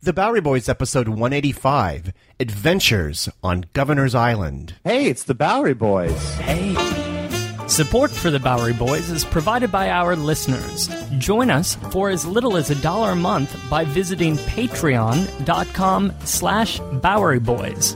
The Bowery Boys episode 185 Adventures on Governor's Island. Hey, it's the Bowery Boys. Hey. Support for the Bowery Boys is provided by our listeners. Join us for as little as a dollar a month by visiting patreon.com slash Bowery Boys.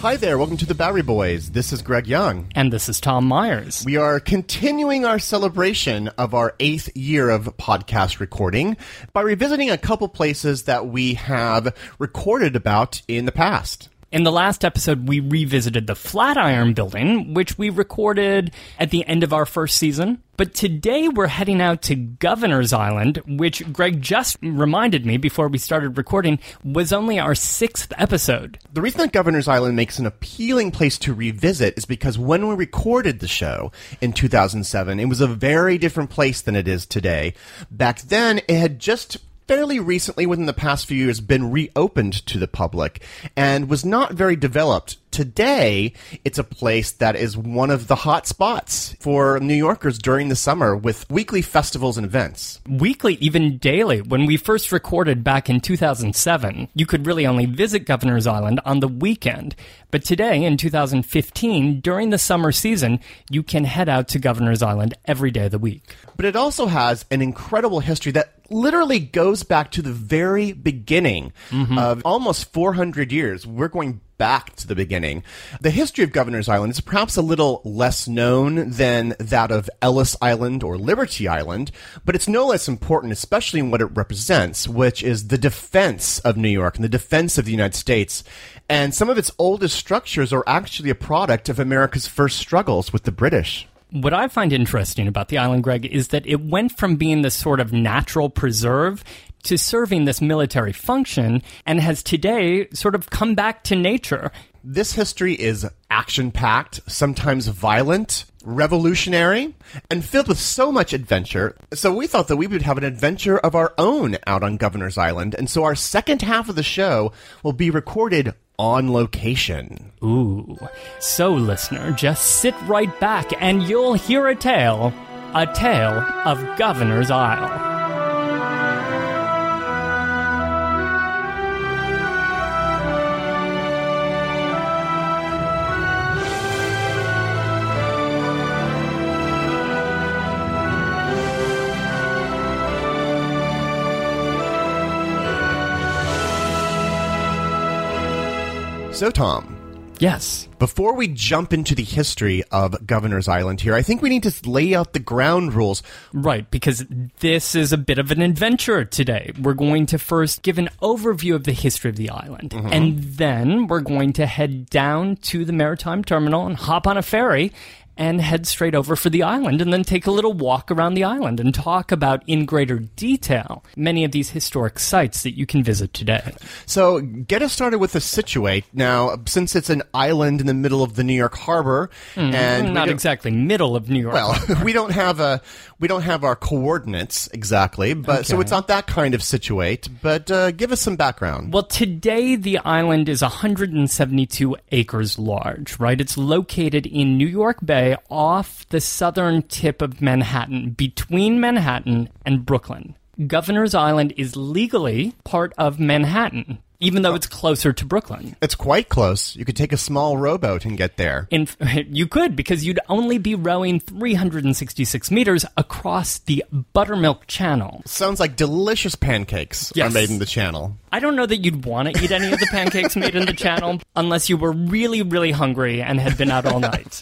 Hi there, welcome to the Bowery Boys. This is Greg Young. And this is Tom Myers. We are continuing our celebration of our eighth year of podcast recording by revisiting a couple places that we have recorded about in the past. In the last episode, we revisited the Flatiron Building, which we recorded at the end of our first season. But today we're heading out to Governor's Island, which Greg just reminded me before we started recording was only our sixth episode. The reason that Governor's Island makes an appealing place to revisit is because when we recorded the show in 2007, it was a very different place than it is today. Back then, it had just fairly recently, within the past few years, been reopened to the public and was not very developed. Today, it's a place that is one of the hot spots for New Yorkers during the summer with weekly festivals and events. Weekly, even daily. When we first recorded back in 2007, you could really only visit Governor's Island on the weekend. But today, in 2015, during the summer season, you can head out to Governor's Island every day of the week. But it also has an incredible history that literally goes back to the very beginning mm-hmm. of almost 400 years. We're going back to the beginning. The history of Governor's Island is perhaps a little less known than that of Ellis Island or Liberty Island, but it's no less important, especially in what it represents, which is the defense of New York and the defense of the United States. And some of its oldest structures are actually a product of America's first struggles with the British. What I find interesting about the island, Greg, is that it went from being this sort of natural preserve to serving this military function and has today sort of come back to nature. This history is action packed, sometimes violent, revolutionary, and filled with so much adventure. So we thought that we would have an adventure of our own out on Governor's Island. And so our second half of the show will be recorded on location. Ooh. So, listener, just sit right back and you'll hear a tale. A tale of Governor's Isle. So, Tom, Yes. before we jump into the history of Governor's Island here, I think we need to lay out the ground rules. Right, because this is a bit of an adventure today. We're going to first give an overview of the history of the island, mm-hmm. and then we're going to head down to the maritime terminal and hop on a ferry and head straight over for the island and then take a little walk around the island and talk about in greater detail many of these historic sites that you can visit today. So, get us started with the Situate. Now, since it's an island in the middle of the New York Harbor, and Not exactly middle of New York. Well, we don't have a we don't have our coordinates exactly, but so it's not that kind of situate. But uh, give us some background. Well, today the island is 172 acres large, right? It's located in New York Bay off the southern tip of Manhattan, between Manhattan and Brooklyn. Governor's Island is legally part of Manhattan, even though it's closer to Brooklyn. It's quite close. You could take a small rowboat and get there. In, you could, because you'd only be rowing 366 meters across the Buttermilk Channel. Sounds like delicious pancakes Yes. are made in the channel. I don't know that you'd want to eat any of the pancakes made in the channel unless you were really, really hungry and had been out all night.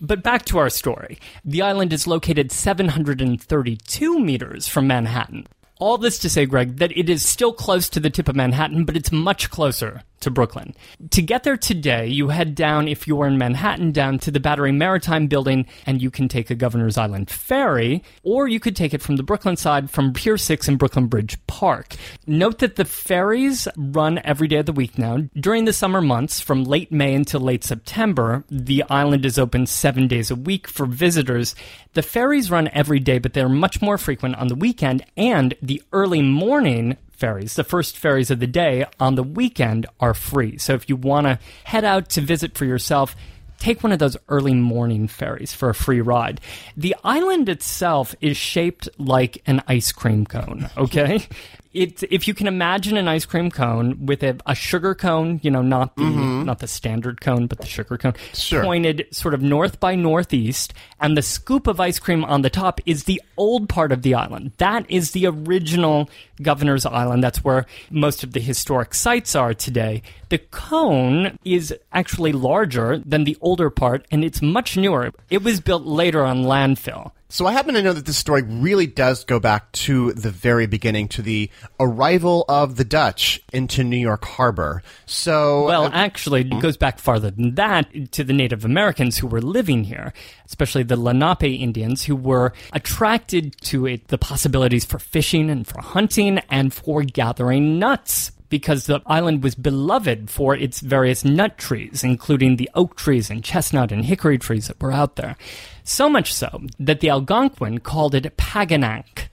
But back to our story. The island is located 732 meters from Manhattan. All this to say, Greg, that it is still close to the tip of Manhattan, but it's much closer to Brooklyn. To get there today, you head down, if you're in Manhattan, down to the Battery Maritime building, and you can take a Governor's Island ferry, or you could take it from the Brooklyn side from Pier 6 in Brooklyn Bridge Park. Note that the ferries run every day of the week now. During the summer months, from late May until late September, the island is open seven days a week for visitors. The ferries run every day, but they're much more frequent on the weekend, and the early morning ferries, the first ferries of the day on the weekend, are free. So if you want to head out to visit for yourself, take one of those early morning ferries for a free ride. The island itself is shaped like an ice cream cone, okay? If you can imagine an ice cream cone with a, a sugar cone, you know, not the mm-hmm. not the standard cone, but the sugar cone, Sure. pointed sort of north by northeast, and the scoop of ice cream on the top is the old part of the island. That is the original Governor's Island. That's where most of the historic sites are today. The cone is actually larger than the older part, and it's much newer. It was built later on landfill. So I happen to know that this story really does go back to the very beginning, to the arrival of the Dutch into New York Harbor. So Well, uh, actually, it goes back farther than that to the Native Americans who were living here, especially the Lenape Indians, who were attracted to it, the possibilities for fishing and for hunting and for gathering nuts. Because the island was beloved for its various nut trees, including the oak trees and chestnut and hickory trees that were out there. So much so that the Algonquin called it Paganak.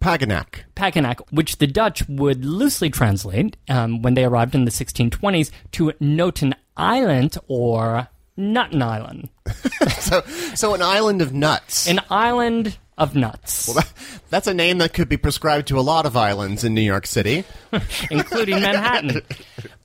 Paganak. Paganak, which the Dutch would loosely translate um, when they arrived in the 1620s to Noten Island or Nutten Island. So, so an island of nuts. An island of nuts, That's a name that could be prescribed to a lot of islands in New York City. including Manhattan.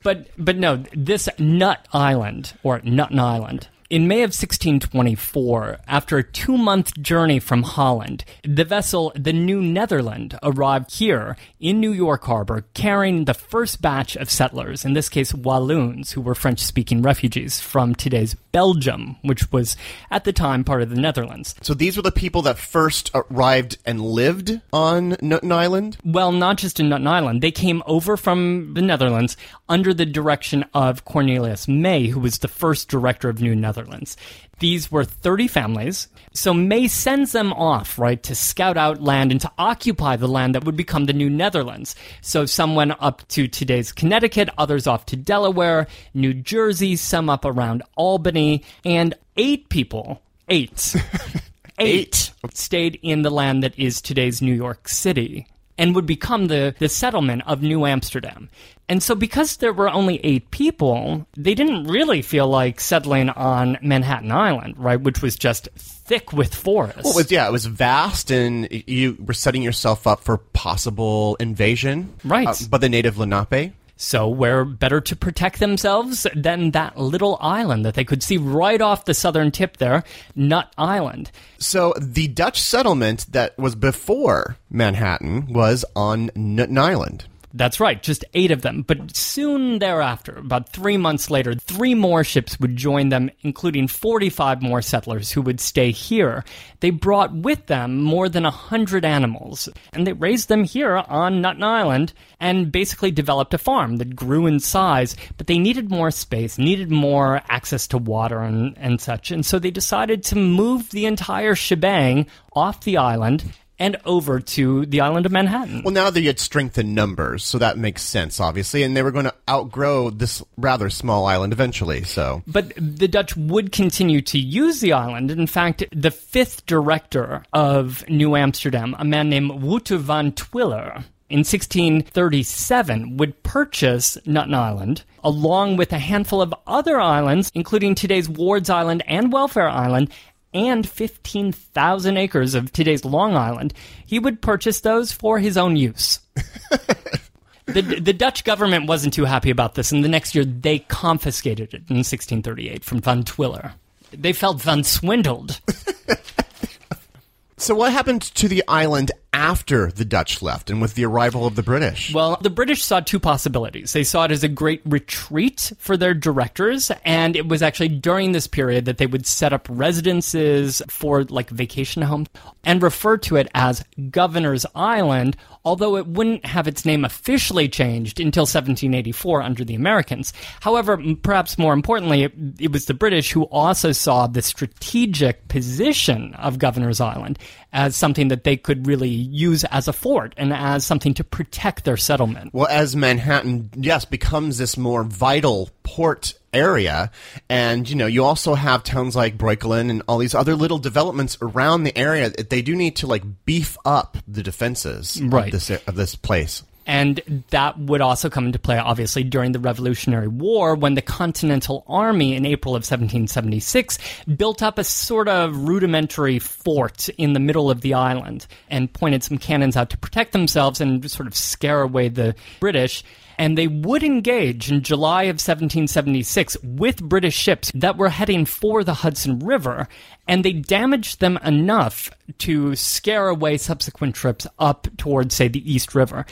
But, but no, this Nut Island or Nutten Island. In May of 1624, after a two month journey from Holland, the vessel the New Netherland arrived here in New York Harbor carrying the first batch of settlers, in this case Walloons, who were French speaking refugees from today's Belgium, which was at the time part of the Netherlands. So these were the people that first arrived and lived on Newton Island. Well, not just in Nutten Island. They came over from the Netherlands under the direction of Cornelius May, who was the first director of New Netherlands. These were 30 families. So May sends them off, right, to scout out land and to occupy the land that would become the New Netherlands. So some went up to today's Connecticut, others off to Delaware, New Jersey, some up around Albany, and eight people, eight, eight stayed in the land that is today's New York City and would become the, the settlement of New Amsterdam. And so, because there were only eight people, they didn't really feel like settling on Manhattan Island, right? Which was just thick with forests. Well, it was, yeah, it was vast, and you were setting yourself up for possible invasion. Right. uh, by the native Lenape. So, where better to protect themselves than that little island that they could see right off the southern tip there, Nut Island? So the Dutch settlement that was before Manhattan was on Nut Island. That's right, just eight of them. But soon thereafter, about three months later, three more ships would join them, including 45 more settlers who would stay here. They brought with them more than 100 animals, and they raised them here on Nutten Island and basically developed a farm that grew in size, but they needed more space, needed more access to water and, and such. And so they decided to move the entire shebang off the island and over to the island of Manhattan. Well, now they had strength in numbers, so that makes sense, obviously, and they were going to outgrow this rather small island eventually. So But the Dutch would continue to use the island. In fact, the fifth director of New Amsterdam, a man named Wouter van Twiller, in 1637 would purchase Nutten Island along with a handful of other islands, including today's Ward's Island and Welfare Island, and 15,000 acres of today's Long Island. He would purchase those for his own use. the, the Dutch government wasn't too happy about this, and the next year they confiscated it in 1638 from Van Twiller. They felt Van swindled. So, what happened to the island after the Dutch left and with the arrival of the British? Well, the British saw two possibilities. They saw it as a great retreat for their directors, and it was actually during this period that they would set up residences for like vacation homes and refer to it as Governor's Island, although it wouldn't have its name officially changed until 1784 under the Americans. However, perhaps more importantly, it, it was the British who also saw the strategic position of Governor's Island as something that they could really use as a fort and as something to protect their settlement. Well, as Manhattan, yes, becomes this more vital port area, and you know, you also have towns like Brooklyn and all these other little developments around the area. They do need to like beef up the defenses Right. of this of this place. And that would also come into play, obviously, during the Revolutionary War when the Continental Army in April of 1776 built up a sort of rudimentary fort in the middle of the island and pointed some cannons out to protect themselves and sort of scare away the British. And they would engage in July of 1776 with British ships that were heading for the Hudson River, and they damaged them enough to scare away subsequent trips up towards, say, the East River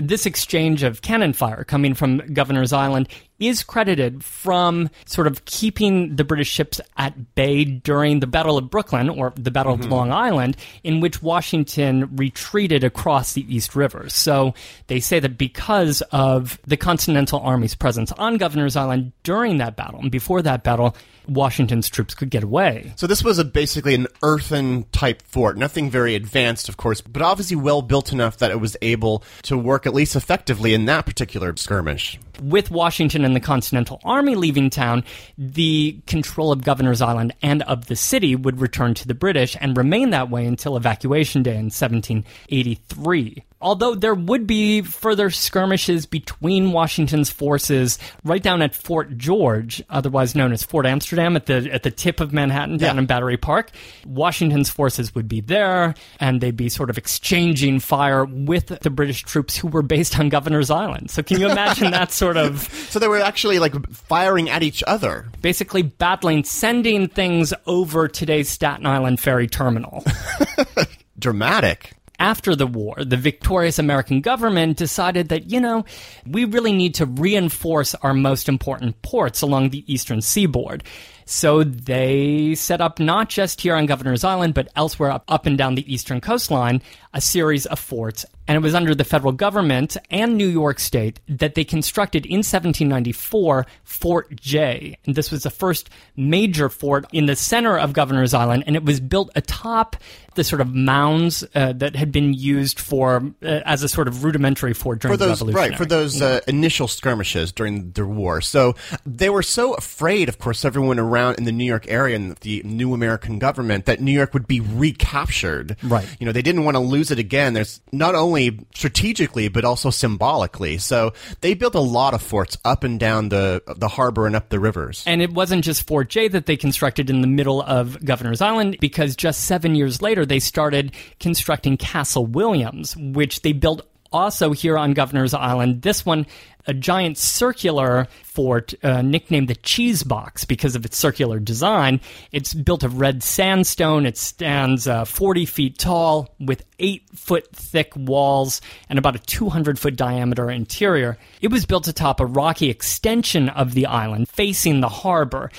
this exchange of cannon fire coming from Governor's Island is credited from sort of keeping the British ships at bay during the Battle of Brooklyn or the Battle of mm-hmm. Long Island, in which Washington retreated across the East River. So they say that because of the Continental Army's presence on Governor's Island during that battle and before that battle, Washington's troops could get away. So this was a, basically an earthen type fort, nothing very advanced, of course, but obviously well built enough that it was able to work at least effectively in that particular skirmish. With Washington and the Continental Army leaving town, the control of Governor's Island and of the city would return to the British and remain that way until Evacuation Day in 1783. Although there would be further skirmishes between Washington's forces right down at Fort George, otherwise known as Fort Amsterdam, at the at the tip of Manhattan down Yeah. in Battery Park. Washington's forces would be there, and they'd be sort of exchanging fire with the British troops who were based on Governor's Island. So can you imagine that sort of So they were actually like firing at each other. basically battling, sending things over today's Staten Island ferry terminal? Dramatic. After the war, the victorious American government decided that, you know, we really need to reinforce our most important ports along the eastern seaboard. So they set up not just here on Governor's Island, but elsewhere up, up and down the eastern coastline, a series of forts. And it was under the federal government and New York State that they constructed in 1794 Fort Jay. And this was the first major fort in the center of Governor's Island, and it was built atop the sort of mounds uh, that had been used for uh, as a sort of rudimentary fort during for those the Revolutionary. right for those uh, initial skirmishes during the war. So they were so afraid, of course, everyone around in the New York area and the new American government that New York would be recaptured. Right. You know, they didn't want to lose it again. There's not only strategically but also symbolically. So they built a lot of forts up and down the the harbor and up the rivers. And it wasn't just Fort Jay that they constructed in the middle of Governor's Island, because just seven years later, they started constructing Castle Williams, which they built also here on Governor's Island. This one, a giant circular fort uh, nicknamed the Cheese Box because of its circular design. It's built of red sandstone. It stands uh, 40 feet tall with eight foot thick walls and about a 200 foot diameter interior. It was built atop a rocky extension of the island facing the harbor.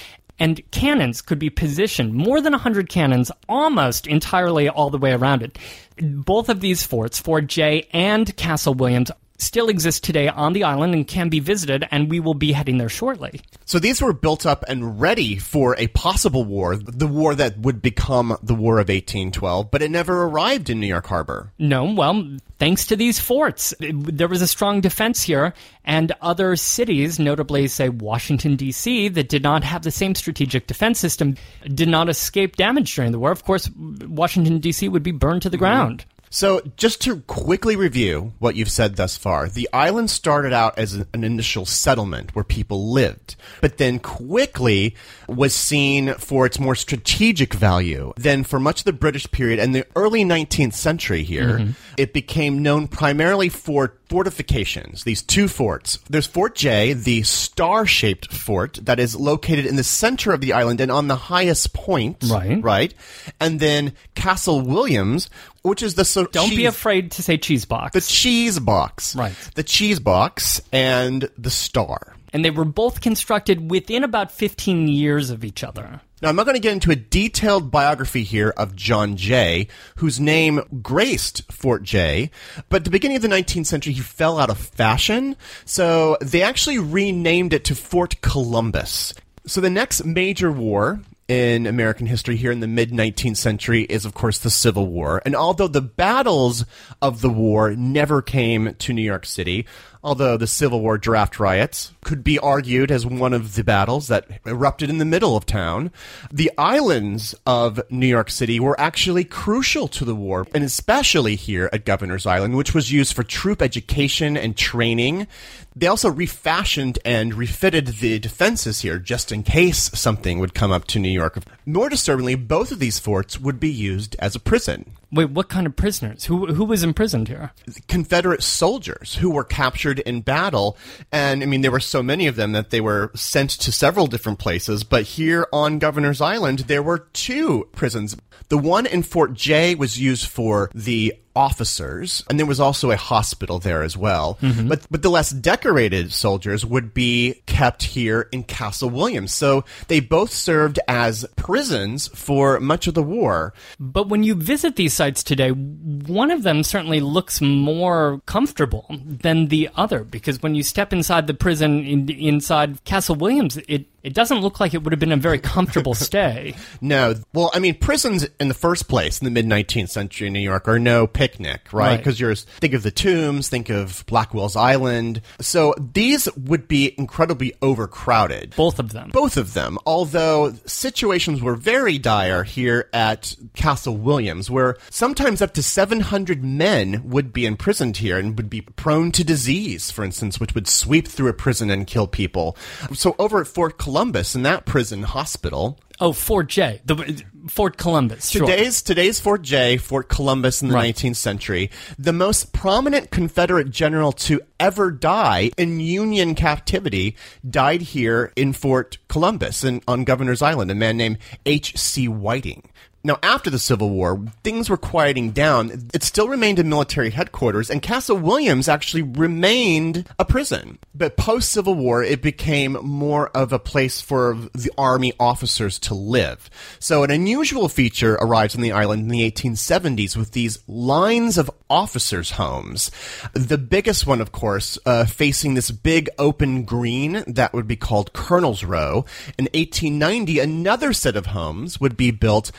And cannons could be positioned, more than 100 cannons, almost entirely all the way around it. Both of these forts, Fort Jay and Castle Williams, still exist today on the island and can be visited, and we will be heading there shortly. So these were built up and ready for a possible war, the war that would become the War of 1812, but it never arrived in New York Harbor. No, well, thanks to these forts, there was a strong defense here, and other cities, notably, say, Washington, D.C., that did not have the same strategic defense system, did not escape damage during the war. Of course, Washington, D.C. would be burned to the mm-hmm. ground. So, just to quickly review what you've said thus far, the island started out as an, initial settlement where people lived, but then quickly was seen for its more strategic value. Then, for much of the British period and the early 19th century here, mm-hmm. it became known primarily for fortifications, these two forts. There's Fort Jay, the star shaped fort that is located in the center of the island and on the highest point. Right. Right. And then Castle Williams, which is the so Don't be afraid to say cheese box. the cheese box. Right. The cheese box and the star. and they were both constructed within about 15 years of each other. Now, I'm not going to get into a detailed biography here of John Jay, whose name graced Fort Jay, but at the beginning of the 19th century, he fell out of fashion, so they actually renamed it to Fort Columbus. So the next major war in American history here in the mid 19th century is, of course, the Civil War. And although the battles of the war never came to New York City, although the Civil War draft riots could be argued as one of the battles that erupted in the middle of town, the islands of New York City were actually crucial to the war, and especially here at Governor's Island, which was used for troop education and training. They also refashioned and refitted the defenses here just in case something would come up to New York. More disturbingly, both of these forts would be used as a prison. Wait, what kind of prisoners? Who who was imprisoned here? Confederate soldiers who were captured in battle. And I mean, there were so many of them that they were sent to several different places. But here on Governor's Island, there were two prisons. The one in Fort Jay was used for the officers, and there was also a hospital there as well. Mm-hmm. But but the less decorated soldiers would be kept here in Castle Williams. So they both served as prisons for much of the war. But when you visit these sites today, one of them certainly looks more comfortable than the other because when you step inside the prison in, inside Castle Williams, it it doesn't look like it would have been a very comfortable stay. No. Well, I mean, prisons in the first place in the mid 19th century in New York are no picnic, right? Right. Because you're think of the tombs, think of Blackwell's Island. So these would be incredibly overcrowded. Both of them. Both of them, although situations were very dire here at Castle Williams, where sometimes up to 700 men would be imprisoned here and would be prone to disease, for instance, which would sweep through a prison and kill people. So over at Fort Columbus, in that prison hospital, Oh, Fort Jay, the Fort Columbus. Sure. Today's today's Fort Jay, Fort Columbus in the Right. 19th century, the most prominent Confederate general to ever die in Union captivity died here in Fort Columbus in, on Governor's Island, a man named H.C. Whiting. Now, after the Civil War, things were quieting down. It still remained a military headquarters, and Castle Williams actually remained a prison. But post Civil War, it became more of a place for the Army officers to live. So, an unusual feature arrives on the island in the 1870s with these lines of officers' homes. The biggest one, of course, uh, facing this big open green that would be called Colonel's Row. In 1890, another set of homes would be built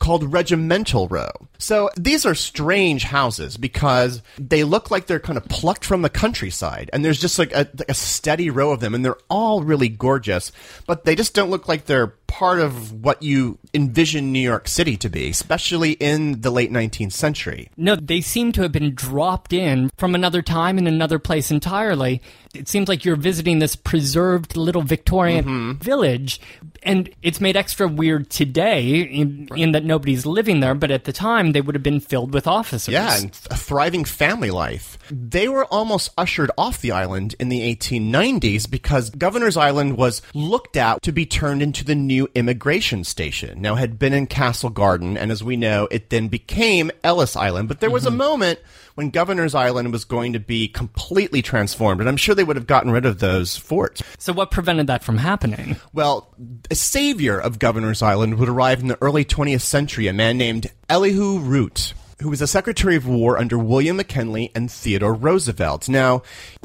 called Regimental Row. So these are strange houses because they look like they're kind of plucked from the countryside, and there's just like a, a steady row of them, and they're all really gorgeous, but they just don't look like they're part of what you envision New York City to be, especially in the late 19th century. No, they seem to have been dropped in from another time in another place entirely. It seems like you're visiting this preserved little Victorian Mm-hmm. village, and it's made extra weird today in, in that nobody's living there, but at the time they would have been filled with officers. Yeah, and a thriving family life. They were almost ushered off the island in the 1890s because Governor's Island was looked at to be turned into the new immigration station. Now, had been in Castle Garden, and as we know, it then became Ellis Island. But there was a mm-hmm. moment when Governor's Island was going to be completely transformed, and I'm sure they would have gotten rid of those forts. So what prevented that from happening? Well, a savior of Governor's Island would arrive in the early 20th century, a man named Elihu Root, who was a Secretary of War under William McKinley and Theodore Roosevelt. Now,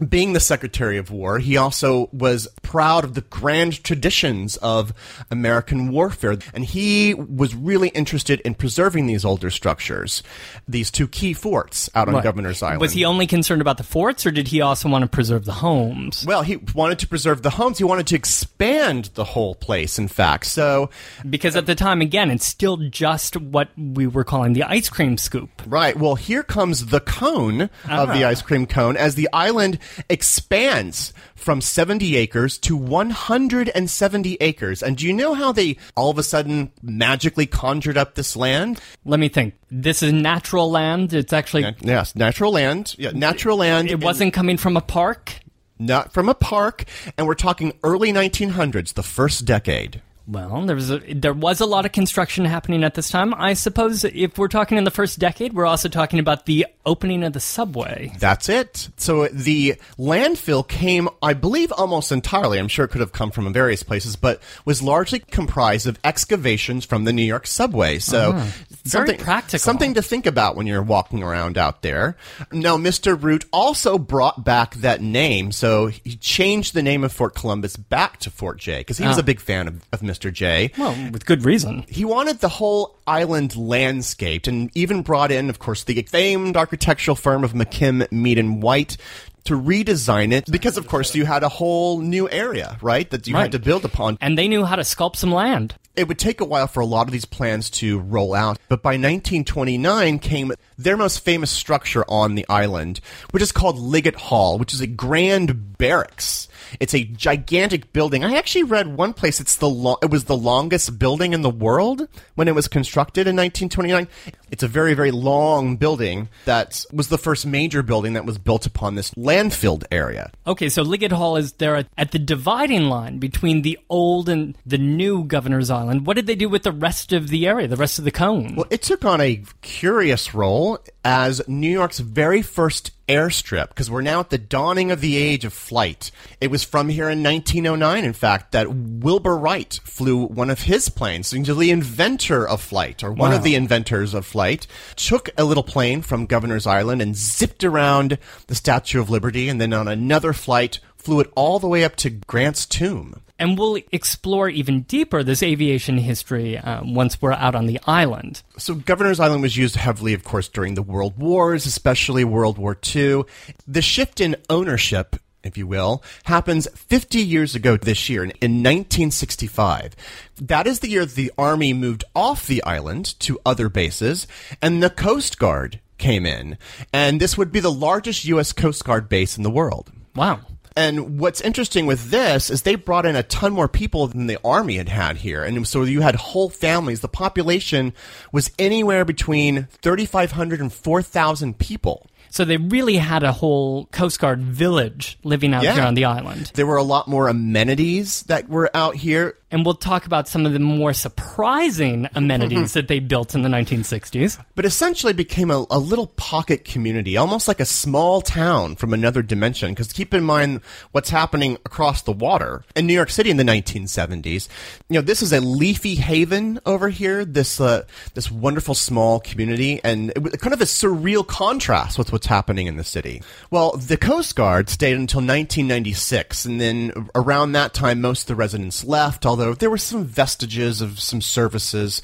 being the Secretary of War, he also was proud of the grand traditions of American warfare, and he was really interested in preserving these older structures, these two key forts out on Right. Governor's Island. Was he only concerned about the forts, or did he also want to preserve the homes? well, he wanted to preserve the homes. He wanted to expand the whole place, in fact. So Because at the time, again, it's still just what we were calling the ice cream scoop. Scoop. Right. Well, here comes the cone of the Ah. ice cream cone as the island expands from 70 acres to 170 acres. And do you know how they all of a sudden magically conjured up this land? Let me think. This is natural land. It's actually Yes, natural land. Yeah, natural land. it wasn't coming from a park. not from a park, and we're talking early 1900s, the first decade. Well, there was a, there was a lot of construction happening at this time. I suppose if we're talking in the first decade, we're also talking about the opening of the subway. That's it. So uh, the landfill came, I believe, almost entirely. I'm sure it could have come from various places, but was largely comprised of excavations from the New York subway. So uh-huh. Very something practical. something to think about when you're walking around out there. Now, Mr. Root also brought back that name, so he changed the name of Fort Columbus back to Fort Jay because he was Ah. a big fan of, of Mr. Jay. Well, with good reason. He wanted the whole island landscaped and even brought in, of course, the famed architectural firm of McKim, Mead and White to redesign it because, of course, you had a whole new area, right, that you Right. had to build upon. And they knew how to sculpt some land. It would take a while for a lot of these plans to roll out, but by 1929 came their most famous structure on the island, which is called Liggett Hall, which is a grand barracks. It's a gigantic building. I actually read one place it's the lo- it was the longest building in the world when it was constructed in 1929. It's a very very long building that was the first major building that was built upon this landfilled area. Okay, so Liggett Hall is there at, at the dividing line between the old and the new Governor's Island. What did they do with the rest of the area, the rest of the cone? Well, it took on a curious role as New York's very first airstrip because we're now at the dawning of the age of flight. It was from here in 1909, in fact, that Wilbur Wright flew one of his planes. So the inventor of flight, or one Wow. of the inventors of flight, took a little plane from Governor's Island and zipped around the Statue of Liberty, and then on another flight flew it all the way up to Grant's tomb. and we'll explore even deeper this aviation history uh, once we're out on the island. So Governor's Island was used heavily, of course, during the World Wars, especially World War II. The shift in ownership, if you will, happens 50 years ago this year, in, in 1965. That is the year the Army moved off the island to other bases, and the Coast Guard came in. And this would be the largest U.S. Coast Guard base in the world. Wow. And what's interesting with this is they brought in a ton more people than the army had had here. And so you had whole families. The population was anywhere between 3,500 and 4,000 people. So they really had a whole Coast Guard village living out Yeah. here on the island. There were a lot more amenities that were out here. And we'll talk about some of the more surprising amenities that they built in the 1960s. but essentially became a, a little pocket community, almost like a small town from another dimension. Because keep in mind what's happening across the water in New York City in the 1970s. You know, this is a leafy haven over here. This uh, this wonderful small community, and it was kind of a surreal contrast with what's happening in the city. Well, the Coast Guard stayed until 1996, and then around that time, most of the residents left. Although there were some vestiges of some services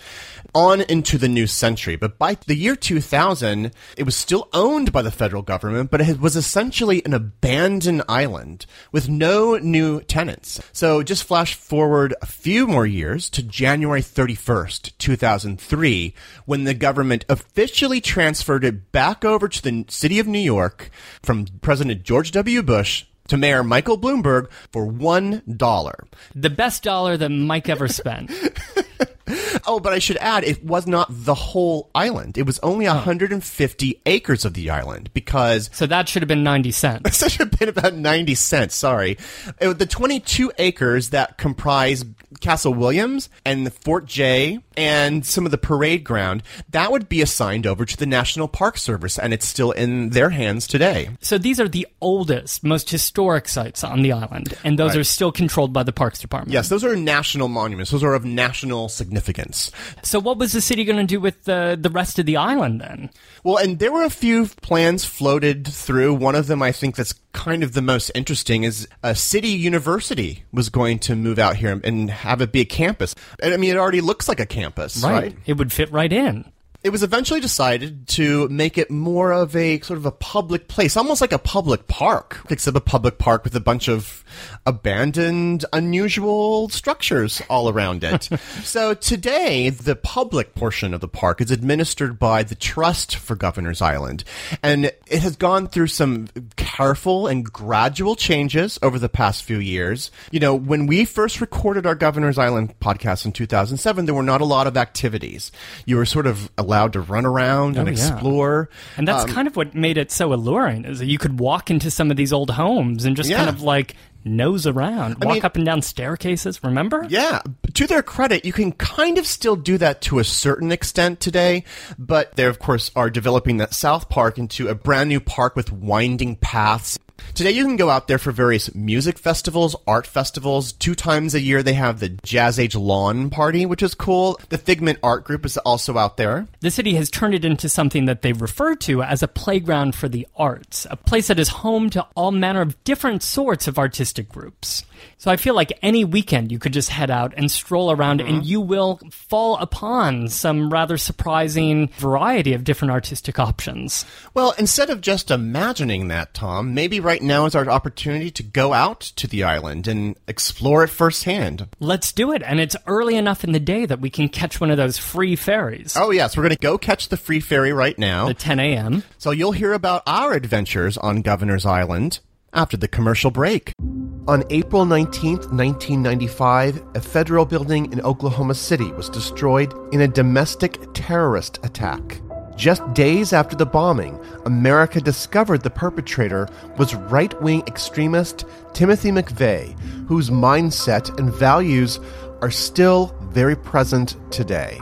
on into the new century. But by the year 2000, it was still owned by the federal government, but it was essentially an abandoned island with no new tenants. So just flash forward a few more years to January 31st, 2003, when the government officially transferred it back over to the city of New York from President George W. Bush to Mayor Michael Bloomberg for one dollar. The best dollar that Mike ever spent. Oh, but I should add, it was not the whole island. It was only 150 acres of the island because So that should have been 90 cents. that should have been about 90 cents. Sorry. Uh, The 22 acres that comprise Castle Williams and Fort Jay and some of the parade ground, that would be assigned over to the National Park Service, and it's still in their hands today. So these are the oldest, most historic sites on the island, and those are still controlled by the Parks Department. Yes, those are national monuments. Those are of national significance. So what was the city going to do with the the rest of the island then? Well, and there were a few plans floated through. One of them, I think, that's kind of the most interesting is a city university was going to move out here and have it be a campus. And I mean, it already looks like a campus, right? It would fit right in. It was eventually decided to make it more of a sort of a public place, almost like a public park, except a public park with a bunch of abandoned, unusual structures all around it. so today, the public portion of the park is administered by the Trust for Governor's Island. And it has gone through some careful and gradual changes over the past few years. You know, when we first recorded our Governor's Island podcast in 2007, there were not a lot of activities. You were sort of allowed to run around and Oh, yeah. explore. And that's Um, kind of what made it so alluring is that you could walk into some of these old homes and just Yeah. kind of like nose around, walk mean- up and down staircases, remember? Yeah, to their credit, you can kind of still do that to a certain extent today, but they of course are developing that South Park into a brand new park with winding paths. Today you can go out there for various music festivals, art festivals. Two times a year they have the Jazz Age Lawn Party, which is cool. The Figment Art Group is also out there. The city has turned it into something that they refer to as a playground for the arts, a place that is home to all manner of different sorts of artistic groups. So I feel like any weekend you could just head out and stroll around Mm-hmm. and you will fall upon some rather surprising variety of different artistic options. Well, instead of just imagining that, Tom, maybe right now is our opportunity to go out to the island and explore it firsthand. Let's do it. And it's early enough in the day that we can catch one of those free ferries. Oh, yes, we're going to go catch the free ferry right now. At 10 a.m. So you'll hear about our adventures on Governor's Island after the commercial break. On April 19, 1995, a federal building in Oklahoma City was destroyed in a domestic terrorist attack. Just days after the bombing, America discovered the perpetrator was right wing extremist Timothy McVeigh, whose mindset and values are still very present today.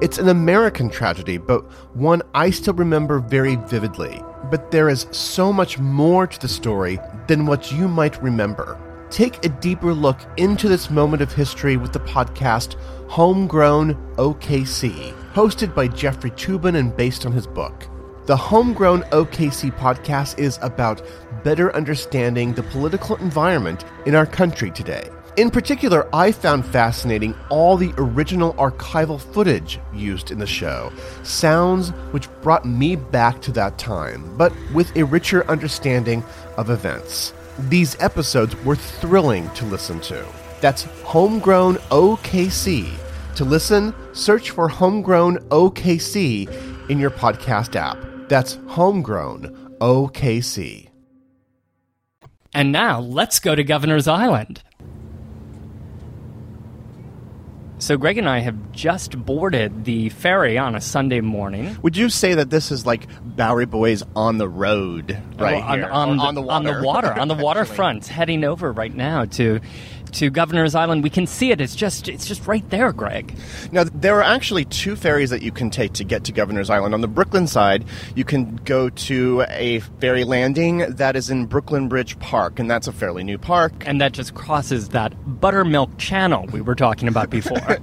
It's an American tragedy, but one I still remember very vividly. But there is so much more to the story than what you might remember. Take a deeper look into this moment of history with the podcast Homegrown OKC, hosted by Jeffrey Toobin and based on his book. The Homegrown OKC podcast is about better understanding the political environment in our country today. In particular, I found fascinating all the original archival footage used in the show, sounds which brought me back to that time, but with a richer understanding of events. These episodes were thrilling to listen to. That's Homegrown OKC. To listen, search for Homegrown OKC in your podcast app. That's Homegrown OKC. And now let's go to Governor's Island. So Greg and I have just boarded the ferry on a Sunday morning. Would you say that this is like Bowery Boys on the road oh, right Oh, on, here? on, the, on the water? on the water, on the waterfront, heading over right now to to Governor's Island. We can see it. It's just it's just right there, Greg. Now, there are actually two ferries that you can take to get to Governor's Island. On the Brooklyn side, you can go to a ferry landing that is in Brooklyn Bridge Park, and that's a fairly new park. And that just crosses that buttermilk channel we were talking about before.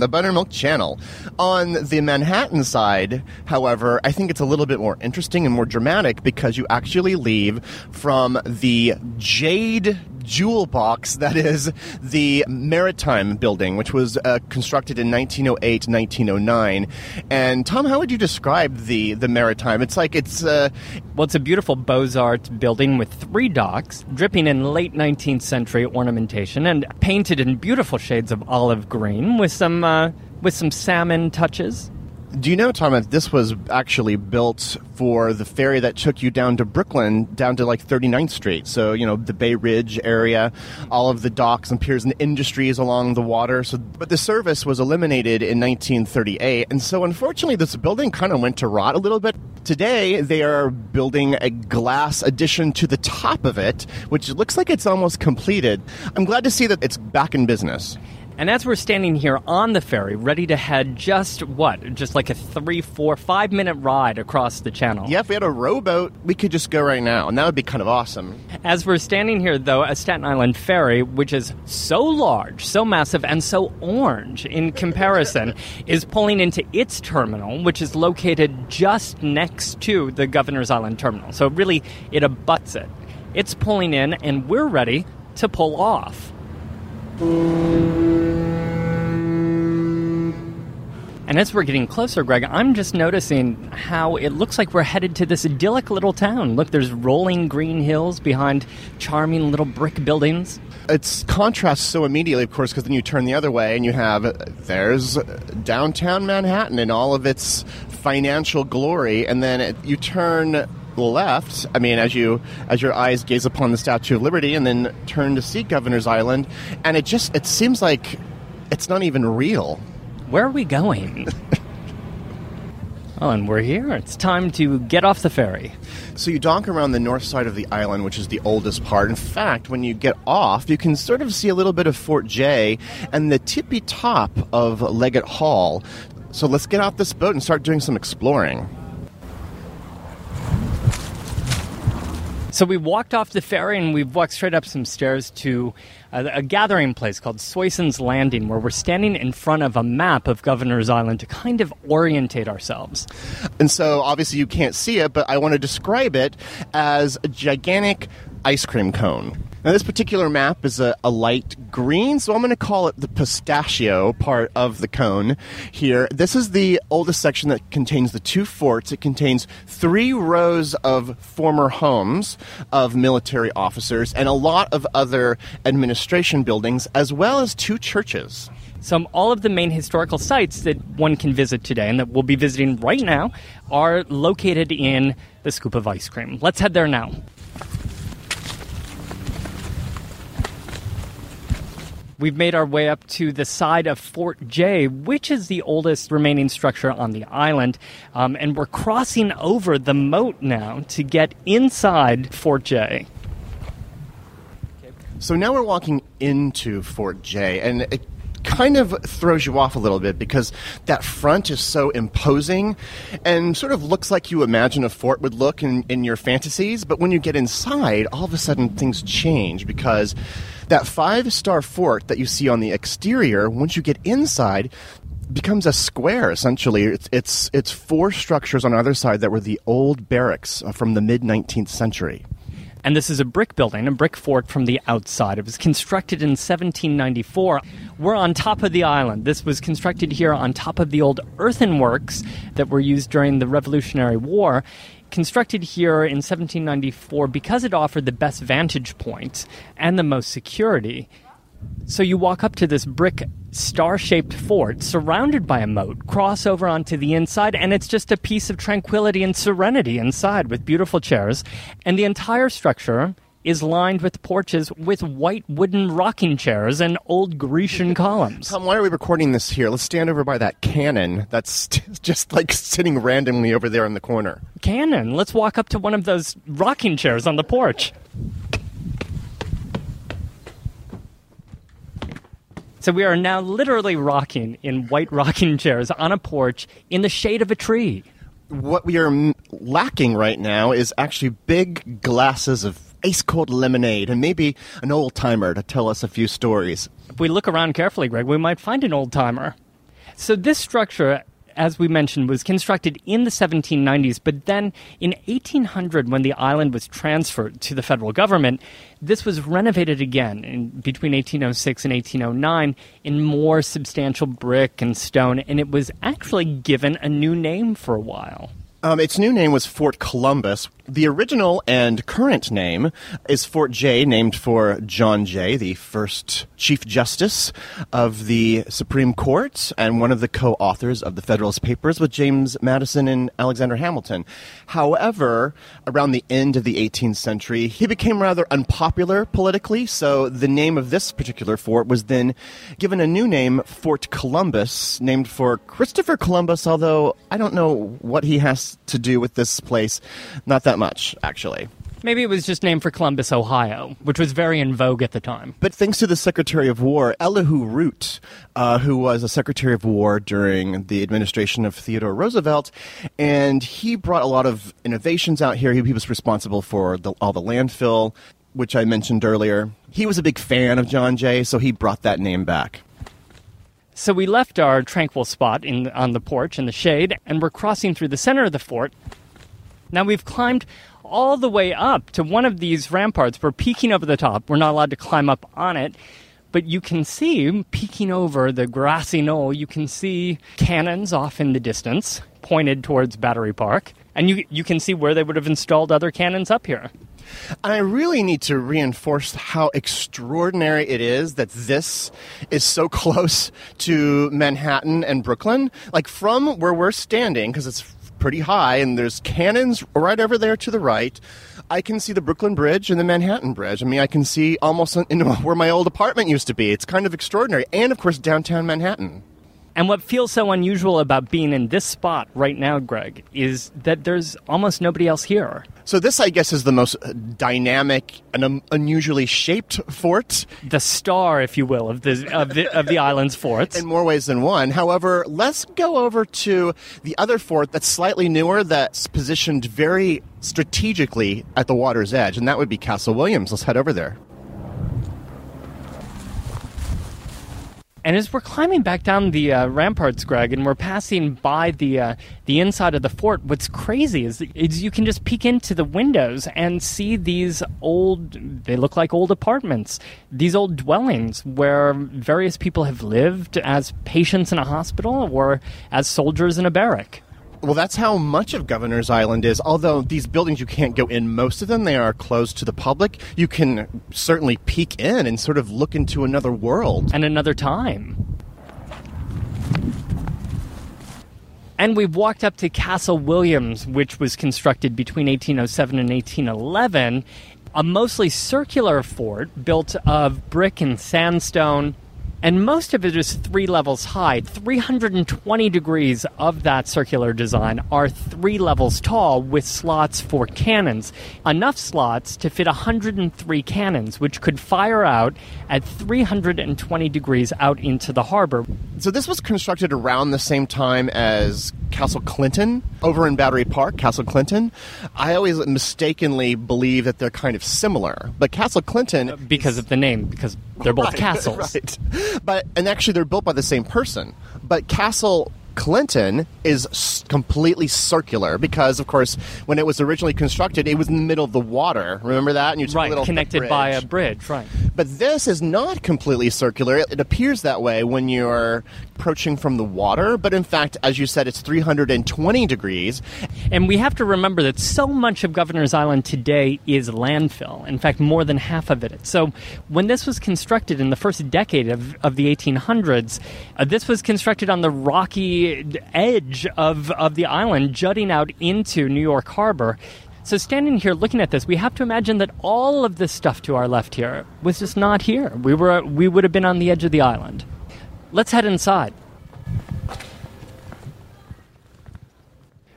The Buttermilk Channel. On the Manhattan side, however, I think it's a little bit more interesting and more dramatic because you actually leave from the Jade Jewel Box that is the Maritime Building, which was uh, constructed in 1908 1909. And Tom, how would you describe the, the Maritime? It's like it's. Uh, Well, it's a beautiful Beaux-Arts building with three docks, dripping in late 19th century ornamentation and painted in beautiful shades of olive green with some uh, with some salmon touches. Do you know, Tom, that this was actually built for the ferry that took you down to Brooklyn, down to like 39th Street? So, you know, the Bay Ridge area, all of the docks and piers and industries along the water. So, but the service was eliminated in 1938. And so, unfortunately, this building kind of went to rot a little bit. Today, they are building a glass addition to the top of it, which looks like it's almost completed. I'm glad to see that it's back in business. And as we're standing here on the ferry, ready to head just what, just like a three, four, five minute ride across the channel. Yeah, if we had a rowboat, we could just go right now, and that would be kind of awesome. As we're standing here, though, a Staten Island ferry, which is so large, so massive, and so orange in comparison, is pulling into its terminal, which is located just next to the Governor's Island terminal. So really, it abuts it. It's pulling in, and we're ready to pull And as we're getting closer, Greg, I'm just noticing how it looks like we're headed to this idyllic little town. Look, there's rolling green hills behind charming little brick buildings. It's contrasts so immediately, of course, because then you turn the other way and you have uh, there's uh, downtown Manhattan in all of its financial glory, and then it, you turn left. I mean, as you as your eyes gaze upon the Statue of Liberty, and then turn to see Governor's Island, and it just it seems like it's not even real. Where are we going? oh, and we're here. It's time to get off the ferry. So you dock around the north side of the island, which is the oldest part. In fact, when you get off, you can sort of see a little bit of Fort Jay and the tippy top of Liggett Hall. So let's get off this boat and start doing some exploring. So we walked off the ferry and we've walked straight up some stairs to a, a, gathering place called Soissons Landing, where we're standing in front of a map of Governor's Island to kind of orientate ourselves. And so obviously you can't see it, but I want to describe it as a gigantic ice cream cone. Now, this particular map is a, a, light green, so I'm going to call it the pistachio part of the cone here. This is the oldest section that contains the two forts. It contains three rows of former homes of military officers and a lot of other administration buildings, as well as two churches. Some all of the main historical sites that one can visit today and that we'll be visiting right now are located in the scoop of ice cream. Let's head there now. We've made our way up to the side of Fort Jay, which is the oldest remaining structure on the island. Um, and we're crossing over the moat now to get inside Fort Jay. So now we're walking into Fort Jay, and it kind of throws you off a little bit because that front is so imposing and sort of looks like you imagine a fort would look in, in your fantasies. But when you get inside, all of a sudden things change because that five star fort that you see on the exterior, once you get inside, becomes a square essentially. It's it's it's four structures on either side that were the old barracks from the mid 19th century. And this is a brick building, a brick fort from the outside. It was constructed in 1794. We're on top of the island. This was constructed here on top of the old earthenworks that were used during the Revolutionary War constructed here in 1794 because it offered the best vantage point and the most security. So you walk up to this brick star shaped fort surrounded by a moat, cross over onto the inside, and it's just a piece of tranquility and serenity inside with beautiful chairs. And the entire structure is lined with porches with white wooden rocking chairs and old Grecian columns. Tom, why are we recording this here? Let's stand over by that cannon that's just like sitting randomly over there in the corner. Cannon? Let's walk up to one of those rocking chairs on the porch. So we are now literally rocking in white rocking chairs on a porch in the shade of a tree. What we are lacking right now is actually big glasses of ice cold lemonade and maybe an old timer to tell us a few stories. If we look around carefully, Greg, we might find an old timer. So, this structure, as we mentioned, was constructed in the 1790s, but then in 1800, when the island was transferred to the federal government, this was renovated again in, between 1806 and 1809 in more substantial brick and stone, and it was actually given a new name for a while. Um, its new name was Fort Columbus. The original and current name is Fort Jay, named for John Jay, the first Chief Justice of the Supreme Court and one of the co authors of the Federalist Papers with James Madison and Alexander Hamilton. However, around the end of the 18th century, he became rather unpopular politically, so the name of this particular fort was then given a new name, Fort Columbus, named for Christopher Columbus, although I don't know what he has to do with this place. Not that much, actually. Maybe it was just named for Columbus, Ohio, which was very in vogue at the time. But thanks to the Secretary of War, Elihu Root, uh, who was a Secretary of War during the administration of Theodore Roosevelt, and he brought a lot of innovations out here. He, he was responsible for the, all the landfill, which I mentioned earlier. He was a big fan of John Jay, so he brought that name back. So we left our tranquil spot in, on the porch in the shade, and we're crossing through the center of the fort. Now we've climbed all the way up to one of these ramparts. We're peeking over the top. We're not allowed to climb up on it. But you can see, peeking over the grassy knoll, you can see cannons off in the distance, pointed towards Battery Park. And you, you can see where they would have installed other cannons up here. And I really need to reinforce how extraordinary it is that this is so close to Manhattan and Brooklyn. Like from where we're standing, because it's pretty high and there's cannons right over there to the right. I can see the Brooklyn Bridge and the Manhattan Bridge. I mean, I can see almost in where my old apartment used to be. It's kind of extraordinary. And of course, downtown Manhattan. And what feels so unusual about being in this spot right now, Greg, is that there's almost nobody else here. So this, I guess, is the most dynamic and um, unusually shaped fort. The star, if you will, of the of the, of the island's forts. In more ways than one. However, let's go over to the other fort that's slightly newer, that's positioned very strategically at the water's edge, and that would be Castle Williams. Let's head over there. And as we're climbing back down the uh, ramparts, Greg, and we're passing by the uh, the inside of the fort, what's crazy is, is you can just peek into the windows and see these old. They look like old apartments. These old dwellings where various people have lived as patients in a hospital or as soldiers in a barrack. Well, that's how much of Governor's Island is. Although these buildings, you can't go in most of them, they are closed to the public. You can certainly peek in and sort of look into another world. And another time. And we've walked up to Castle Williams, which was constructed between 1807 and 1811, a mostly circular fort built of brick and sandstone and most of it is three levels high. 320 degrees of that circular design are three levels tall with slots for cannons. Enough slots to fit 103 cannons, which could fire out at 320 degrees out into the harbor. So, this was constructed around the same time as Castle Clinton over in Battery Park, Castle Clinton. I always mistakenly believe that they're kind of similar, but Castle Clinton. Uh, because of the name, because they're both right, castles. Right. But and actually they're built by the same person. But Castle Clinton is completely circular because, of course, when it was originally constructed, it was in the middle of the water. Remember that? And you took right, connected by a bridge, right? But this is not completely circular. It, it appears that way when you're approaching from the water, but in fact, as you said, it's 320 degrees. And we have to remember that so much of Governor's Island today is landfill. In fact, more than half of it. So when this was constructed in the first decade of, of the 1800s, uh, this was constructed on the rocky edge of, of the island, jutting out into New York Harbor. So, standing here looking at this, we have to imagine that all of this stuff to our left here was just not here. We, were, we would have been on the edge of the island. Let's head inside.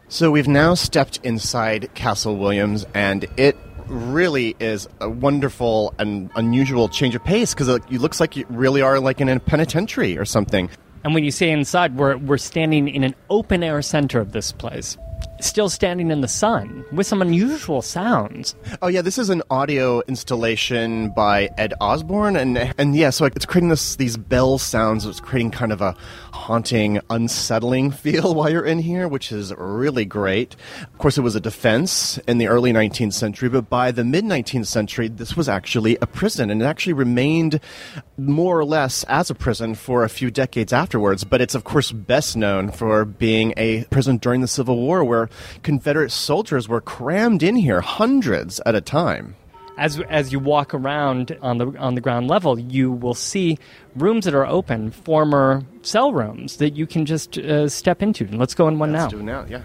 So we've now stepped inside Castle Williams, and it really is a wonderful and unusual change of pace because it uh, looks like you really are like in a penitentiary or something. And when you say inside, we're, we're standing in an open air center of this place still standing in the sun with some unusual sounds. Oh yeah, this is an audio installation by Ed Osborne, and and yeah, so it's creating this these bell sounds. It's creating kind of a haunting, unsettling feel while you're in here, which is really great. Of course, it was a defense in the early 19th century, but by the mid 19th century, this was actually a prison, and it actually remained more or less as a prison for a few decades afterwards. But it's of course best known for being a prison during the Civil War, where Confederate soldiers were crammed in here, hundreds at a time. As, as you walk around on the on the ground level, you will see rooms that are open, former cell rooms that you can just uh, step into. And let's go in one now. Let's do it now, yeah.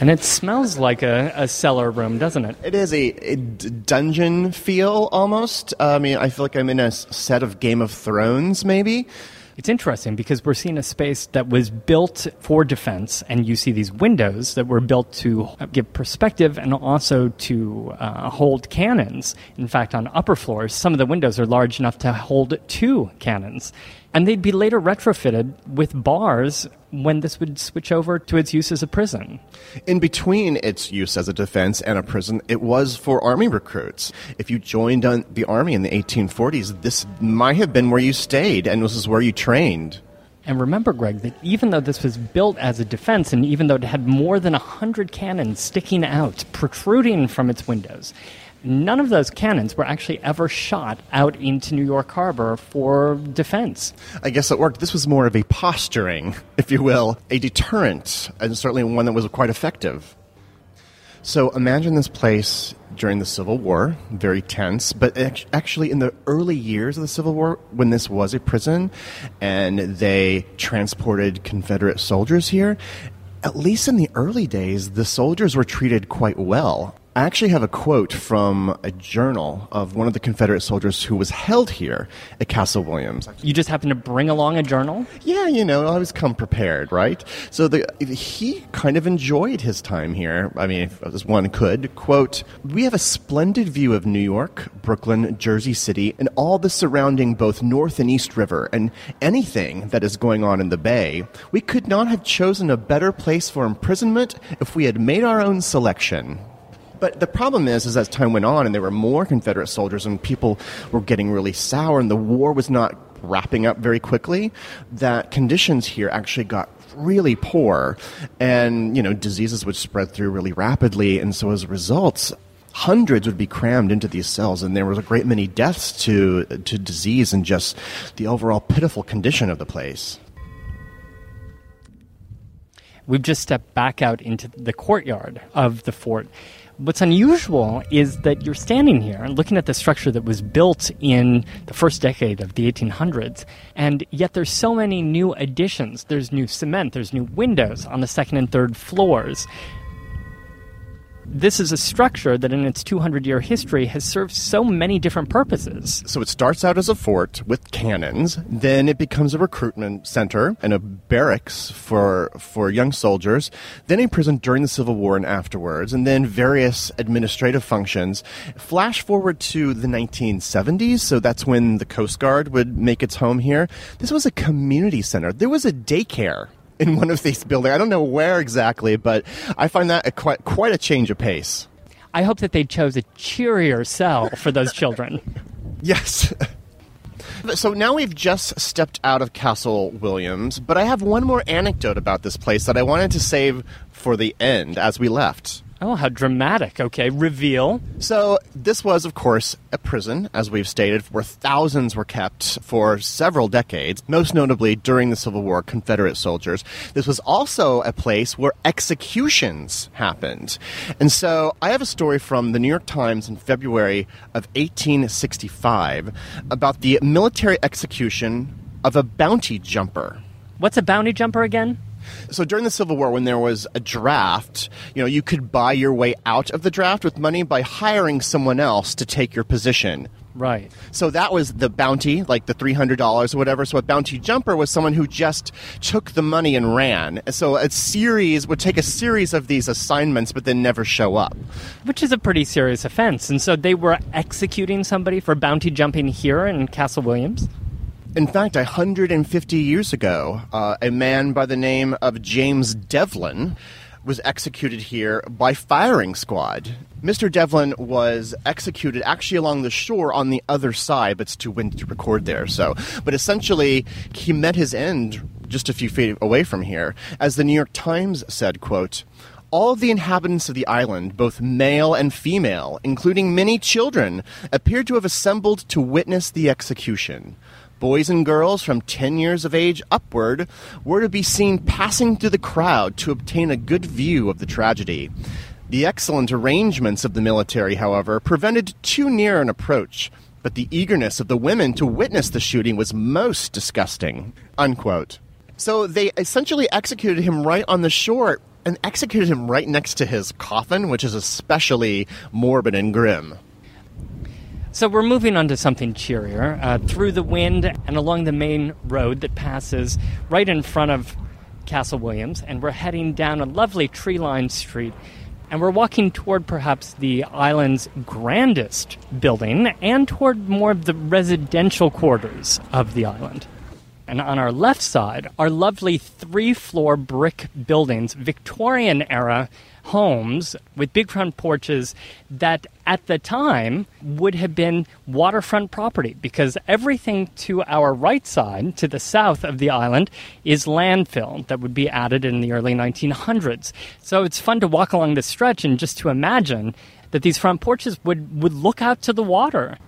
And it smells like a, a cellar room, doesn't it? It is a, a dungeon feel almost. Uh, I mean, I feel like I'm in a set of Game of Thrones, maybe. It's interesting because we're seeing a space that was built for defense, and you see these windows that were built to give perspective and also to uh, hold cannons. In fact, on upper floors, some of the windows are large enough to hold two cannons. And they'd be later retrofitted with bars when this would switch over to its use as a prison. In between its use as a defense and a prison, it was for army recruits. If you joined the army in the 1840s, this might have been where you stayed and this is where you trained. And remember, Greg, that even though this was built as a defense, and even though it had more than 100 cannons sticking out, protruding from its windows, none of those cannons were actually ever shot out into New York Harbor for defense. I guess it worked. This was more of a posturing, if you will, a deterrent, and certainly one that was quite effective. So imagine this place during the Civil War, very tense, but actually in the early years of the Civil War, when this was a prison and they transported Confederate soldiers here, at least in the early days, the soldiers were treated quite well. I actually have a quote from a journal of one of the Confederate soldiers who was held here at Castle Williams. You just happened to bring along a journal? Yeah, you know, I was come prepared, right? So the, he kind of enjoyed his time here. I mean, as one could. Quote, We have a splendid view of New York, Brooklyn, Jersey City, and all the surrounding both North and East River, and anything that is going on in the Bay. We could not have chosen a better place for imprisonment if we had made our own selection. But the problem is, is as time went on and there were more Confederate soldiers and people were getting really sour and the war was not wrapping up very quickly, that conditions here actually got really poor and, you know, diseases would spread through really rapidly. And so as a result, hundreds would be crammed into these cells and there was a great many deaths to, to disease and just the overall pitiful condition of the place. We've just stepped back out into the courtyard of the fort what's unusual is that you're standing here and looking at the structure that was built in the first decade of the 1800s, and yet there's so many new additions. There's new cement, there's new windows on the second and third floors this is a structure that in its 200 year history has served so many different purposes. So it starts out as a fort with cannons, then it becomes a recruitment center and a barracks for for young soldiers, then a prison during the Civil War and afterwards, and then various administrative functions. Flash forward to the 1970s, so that's when the Coast Guard would make its home here. This was a community center. There was a daycare in one of these buildings. I don't know where exactly, but I find that a quite quite a change of pace. I hope that they chose a cheerier cell for those children. yes. So now we've just stepped out of Castle Williams, but I have one more anecdote about this place that I wanted to save for the end as we left. Oh, how dramatic. Okay, reveal. So, this was, of course, a prison, as we've stated, where thousands were kept for several decades, most notably during the Civil War, Confederate soldiers. This was also a place where executions happened. And so, I have a story from the New York Times in February of 1865 about the military execution of a bounty jumper. What's a bounty jumper again? So during the Civil War, when there was a draft, you know, you could buy your way out of the draft with money by hiring someone else to take your position. Right. So that was the bounty, like the $300 or whatever. So a bounty jumper was someone who just took the money and ran. So a series would take a series of these assignments but then never show up. Which is a pretty serious offense. And so they were executing somebody for bounty jumping here in Castle Williams? In fact, 150 years ago, uh, a man by the name of James Devlin was executed here by firing squad. Mr. Devlin was executed actually along the shore on the other side, but it's too windy to record there. So, but essentially, he met his end just a few feet away from here, as the New York Times said, "quote." All of the inhabitants of the island, both male and female, including many children, appeared to have assembled to witness the execution. Boys and girls from 10 years of age upward were to be seen passing through the crowd to obtain a good view of the tragedy. The excellent arrangements of the military, however, prevented too near an approach, but the eagerness of the women to witness the shooting was most disgusting. Unquote. So they essentially executed him right on the shore and executed him right next to his coffin, which is especially morbid and grim. So we're moving on to something cheerier. Uh, through the wind and along the main road that passes right in front of Castle Williams, and we're heading down a lovely tree lined street. And we're walking toward perhaps the island's grandest building and toward more of the residential quarters of the island. And on our left side are lovely three floor brick buildings, Victorian era homes with big front porches that at the time would have been waterfront property because everything to our right side, to the south of the island, is landfill that would be added in the early 1900s. So it's fun to walk along this stretch and just to imagine that these front porches would, would look out to the water.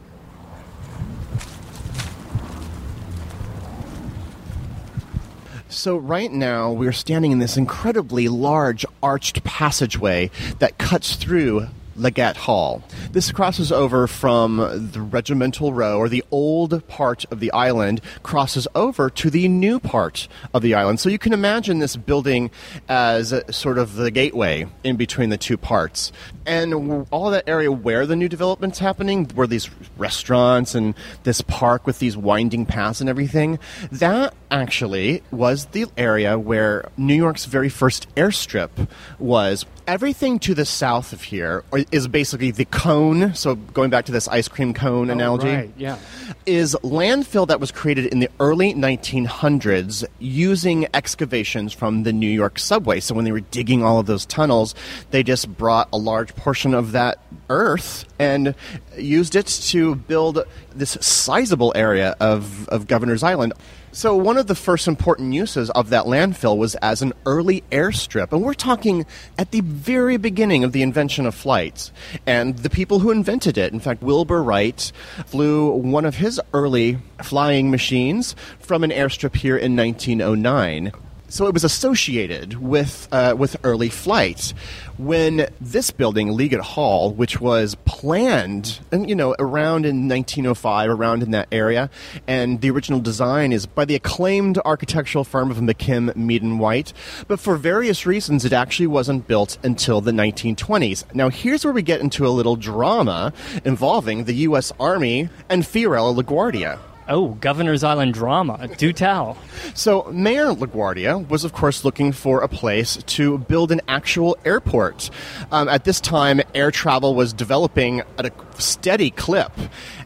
So right now we're standing in this incredibly large arched passageway that cuts through Liggett Hall. This crosses over from the regimental row, or the old part of the island, crosses over to the new part of the island. So you can imagine this building as sort of the gateway in between the two parts. And all that area where the new development's happening, where these restaurants and this park with these winding paths and everything, that actually was the area where New York's very first airstrip was everything to the south of here is basically the cone. So going back to this ice cream cone Oh, analogy, right, yeah. is landfill that was created in the early 1900s using excavations from the New York subway. So when they were digging all of those tunnels, they just brought a large portion of that earth and used it to build this sizable area of, of Governor's Island. So one of the first important uses of that landfill was as an early airstrip, and we're talking at the very beginning of the invention of flights. And the people who invented it, in fact, Wilbur Wright flew one of his early flying machines from an airstrip here in 1909. So it was associated with uh, with early flight. When this building, Liggett Hall, which was planned, and you know, around in 1905, around in that area, and the original design is by the acclaimed architectural firm of McKim, Mead and White, but for various reasons, it actually wasn't built until the 1920s. Now, here's where we get into a little drama involving the U.S. Army and Fiorello LaGuardia. Oh, Governor's Island drama. Do tell. So, Mayor LaGuardia was, of course, looking for a place to build an actual airport. Um, at this time, air travel was developing at a steady clip.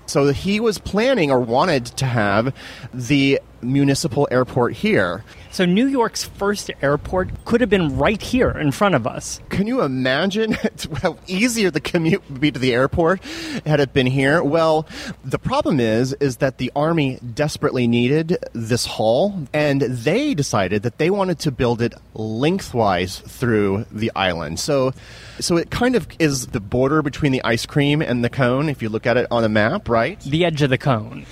So, he was planning or wanted to have the municipal airport here. So, New York's first airport could have been right here in front of us. Can you imagine how easier the commute would be to the airport had it been here? Well, the problem is is that the army desperately needed this hall and they decided that they wanted to build it lengthwise through the island. So so it kind of is the border between the ice cream and the cone if you look at it on a map, right? The edge of the cone.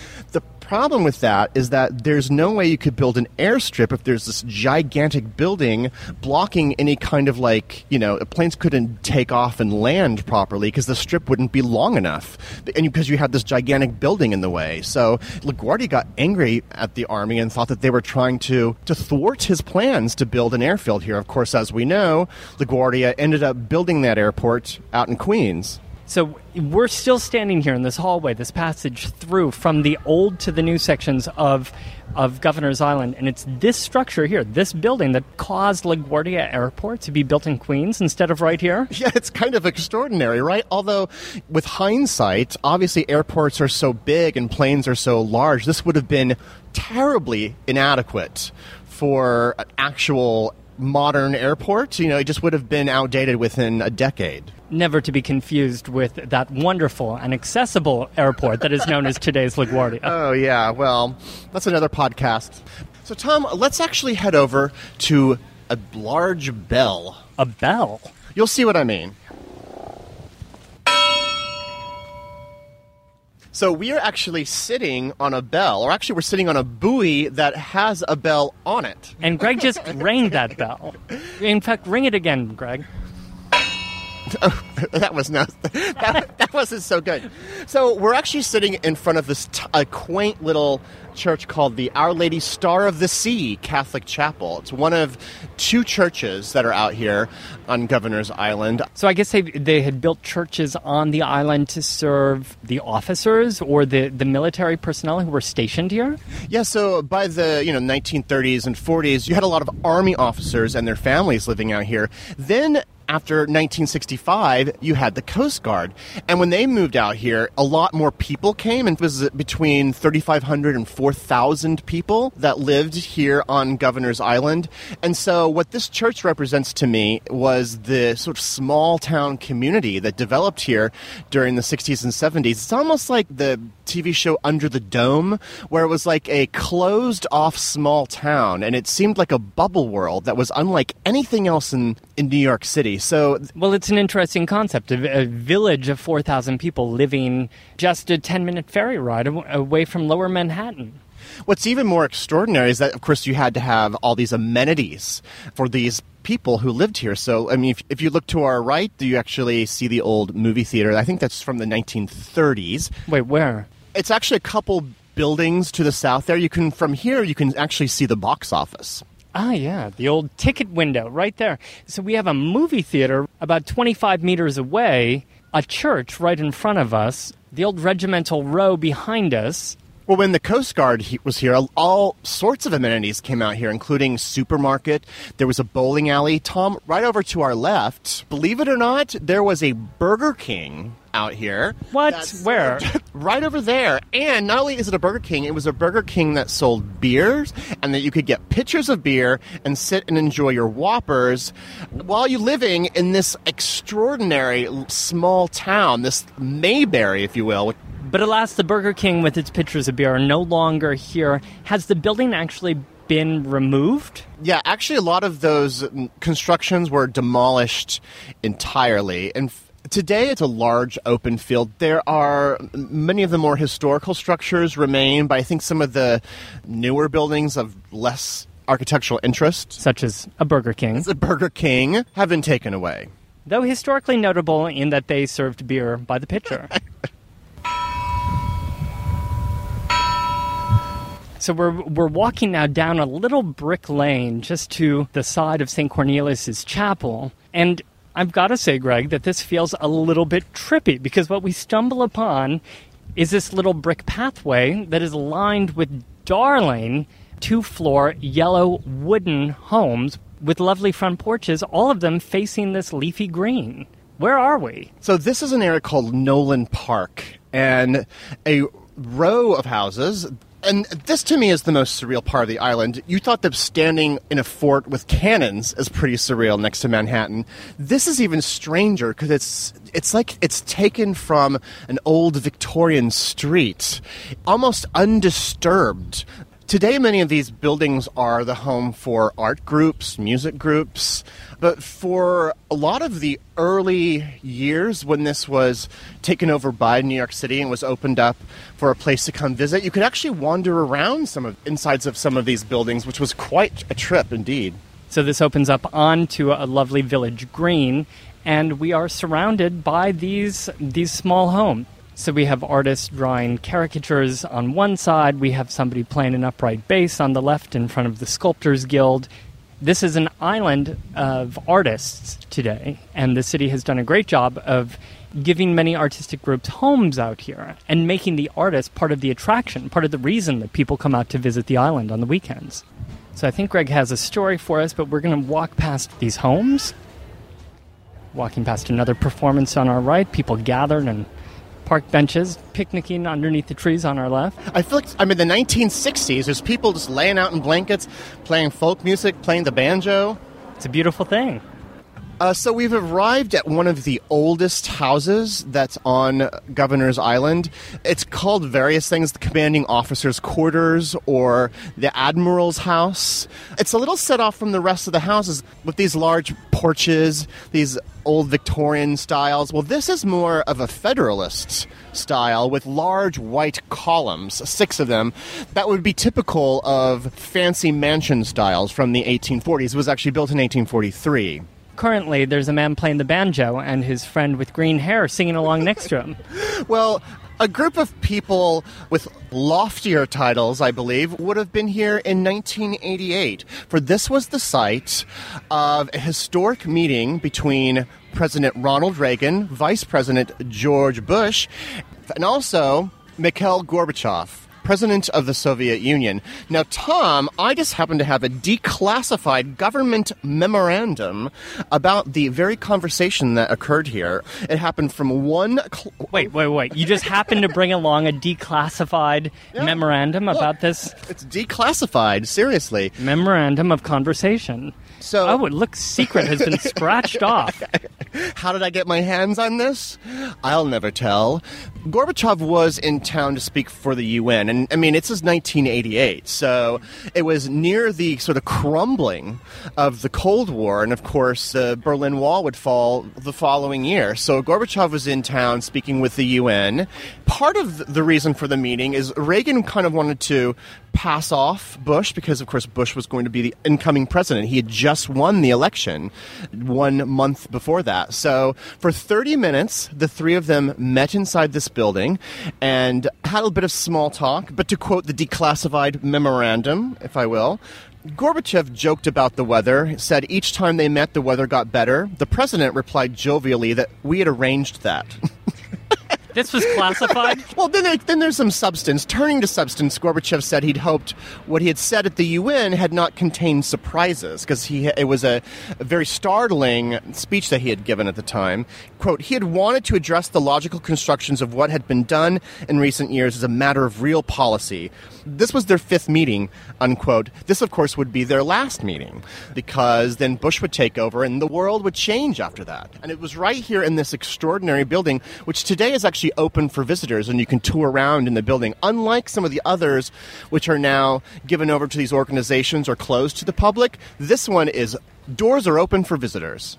Problem with that is that there's no way you could build an airstrip if there's this gigantic building blocking any kind of like, you know, planes couldn't take off and land properly because the strip wouldn't be long enough. And because you had this gigantic building in the way. So LaGuardia got angry at the army and thought that they were trying to, to thwart his plans to build an airfield here. Of course, as we know, LaGuardia ended up building that airport out in Queens. So we're still standing here in this hallway, this passage through from the old to the new sections of of Governor's Island, and it's this structure here, this building, that caused LaGuardia Airport to be built in Queens instead of right here. Yeah, it's kind of extraordinary, right? Although, with hindsight, obviously airports are so big and planes are so large, this would have been terribly inadequate for an actual modern airport. You know, it just would have been outdated within a decade. Never to be confused with that wonderful and accessible airport that is known as today's LaGuardia. Oh, yeah, well, that's another podcast. So, Tom, let's actually head over to a large bell. A bell. You'll see what I mean. So we are actually sitting on a bell, or actually we're sitting on a buoy that has a bell on it. And Greg just rang that bell. In fact, ring it again, Greg. that was not that, that wasn't so good. So we're actually sitting in front of this t- a quaint little church called the Our Lady Star of the Sea Catholic Chapel. It's one of two churches that are out here on Governor's Island. So I guess they they had built churches on the island to serve the officers or the, the military personnel who were stationed here. Yeah, so by the you know 1930s and 40s, you had a lot of army officers and their families living out here. Then after 1965, you had the Coast Guard. And when they moved out here, a lot more people came, and it was between 3,500 and 4,000 people that lived here on Governor's Island. And so, what this church represents to me was the sort of small town community that developed here during the 60s and 70s. It's almost like the TV show Under the Dome, where it was like a closed off small town, and it seemed like a bubble world that was unlike anything else in, in New York City. So, well, it's an interesting concept a, a village of 4,000 people living just a 10 minute ferry ride away from lower Manhattan. What's even more extraordinary is that, of course, you had to have all these amenities for these people who lived here. So, I mean, if, if you look to our right, do you actually see the old movie theater? I think that's from the 1930s. Wait, where? It's actually a couple buildings to the south there. You can, from here, you can actually see the box office. Ah, yeah, the old ticket window right there. So we have a movie theater about 25 meters away, a church right in front of us, the old regimental row behind us, well, when the Coast Guard was here, all sorts of amenities came out here, including supermarket. There was a bowling alley. Tom, right over to our left, believe it or not, there was a Burger King out here. What? Where? right over there. And not only is it a Burger King, it was a Burger King that sold beers and that you could get pitchers of beer and sit and enjoy your Whoppers while you're living in this extraordinary small town, this Mayberry, if you will, but alas, the Burger King with its pitchers of beer are no longer here. Has the building actually been removed? Yeah, actually, a lot of those constructions were demolished entirely. And f- today it's a large open field. There are many of the more historical structures remain, but I think some of the newer buildings of less architectural interest, such as a Burger King, the Burger King, have been taken away. Though historically notable in that they served beer by the pitcher. So we're we're walking now down a little brick lane just to the side of St. Cornelius's chapel, and I've got to say, Greg, that this feels a little bit trippy because what we stumble upon is this little brick pathway that is lined with darling two-floor yellow wooden homes with lovely front porches, all of them facing this leafy green. Where are we? So this is an area called Nolan Park, and a row of houses and this to me is the most surreal part of the island. You thought that standing in a fort with cannons is pretty surreal next to Manhattan. This is even stranger because it's it's like it's taken from an old Victorian street, almost undisturbed. Today, many of these buildings are the home for art groups, music groups, but for a lot of the early years when this was taken over by New York City and was opened up for a place to come visit, you could actually wander around some of insides of some of these buildings, which was quite a trip indeed. So this opens up onto a lovely village green, and we are surrounded by these these small homes. So we have artists drawing caricatures on one side, we have somebody playing an upright bass on the left in front of the Sculptors Guild. This is an island of artists today, and the city has done a great job of giving many artistic groups homes out here and making the artists part of the attraction, part of the reason that people come out to visit the island on the weekends. So I think Greg has a story for us, but we're going to walk past these homes. Walking past another performance on our right, people gathered and park benches, picnicking underneath the trees on our left. I feel like I'm in the 1960s. There's people just laying out in blankets, playing folk music, playing the banjo. It's a beautiful thing. Uh, so we've arrived at one of the oldest houses that's on Governor's Island. It's called various things the commanding officer's quarters or the admiral's house. It's a little set off from the rest of the houses with these large porches, these old Victorian styles. Well, this is more of a Federalist style with large white columns, six of them, that would be typical of fancy mansion styles from the 1840s. It was actually built in 1843 currently there's a man playing the banjo and his friend with green hair singing along next to him. well, a group of people with loftier titles, I believe, would have been here in 1988. For this was the site of a historic meeting between President Ronald Reagan, Vice President George Bush, and also Mikhail Gorbachev. President of the Soviet Union. Now, Tom, I just happen to have a declassified government memorandum about the very conversation that occurred here. It happened from one. Cl- Wait, wait, wait. You just happened to bring along a declassified memorandum about this it's declassified, seriously. memorandum of conversation. So- oh, it looks secret has been scratched off. How did I get my hands on this? I'll never tell. Gorbachev was in town to speak for the UN, and I mean, it's since 1988, so it was near the sort of crumbling of the Cold War, and of course, the Berlin Wall would fall the following year. So Gorbachev was in town speaking with the UN. Part of the reason for the meeting is Reagan kind of wanted to pass off Bush because, of course, Bush was going to be the incoming president. He had just won the election one month before that. So for 30 minutes, the three of them met inside this building and had a bit of small talk. But to quote the declassified memorandum, if I will, Gorbachev joked about the weather, said each time they met, the weather got better. The president replied jovially that we had arranged that. This was classified. Well, then, there, then there's some substance. Turning to substance, Gorbachev said he'd hoped what he had said at the UN had not contained surprises, because he it was a, a very startling speech that he had given at the time. Quote, he had wanted to address the logical constructions of what had been done in recent years as a matter of real policy. This was their fifth meeting, unquote. This, of course, would be their last meeting, because then Bush would take over and the world would change after that. And it was right here in this extraordinary building, which today is actually open for visitors and you can tour around in the building, unlike some of the others which are now given over to these organizations or closed to the public. This one is doors are open for visitors.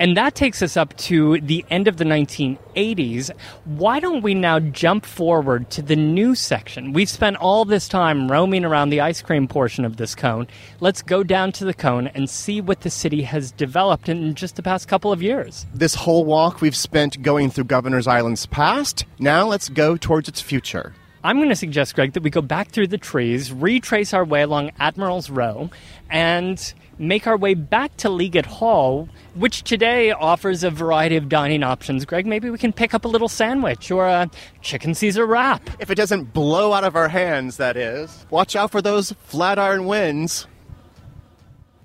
And that takes us up to the end of the 1980s. Why don't we now jump forward to the new section? We've spent all this time roaming around the ice cream portion of this cone. Let's go down to the cone and see what the city has developed in just the past couple of years. This whole walk we've spent going through Governor's Island's past. Now let's go towards its future. I'm going to suggest, Greg, that we go back through the trees, retrace our way along Admiral's Row, and make our way back to Liggett Hall, which today offers a variety of dining options. Greg, maybe we can pick up a little sandwich or a chicken Caesar wrap. If it doesn't blow out of our hands, that is. Watch out for those flat iron winds.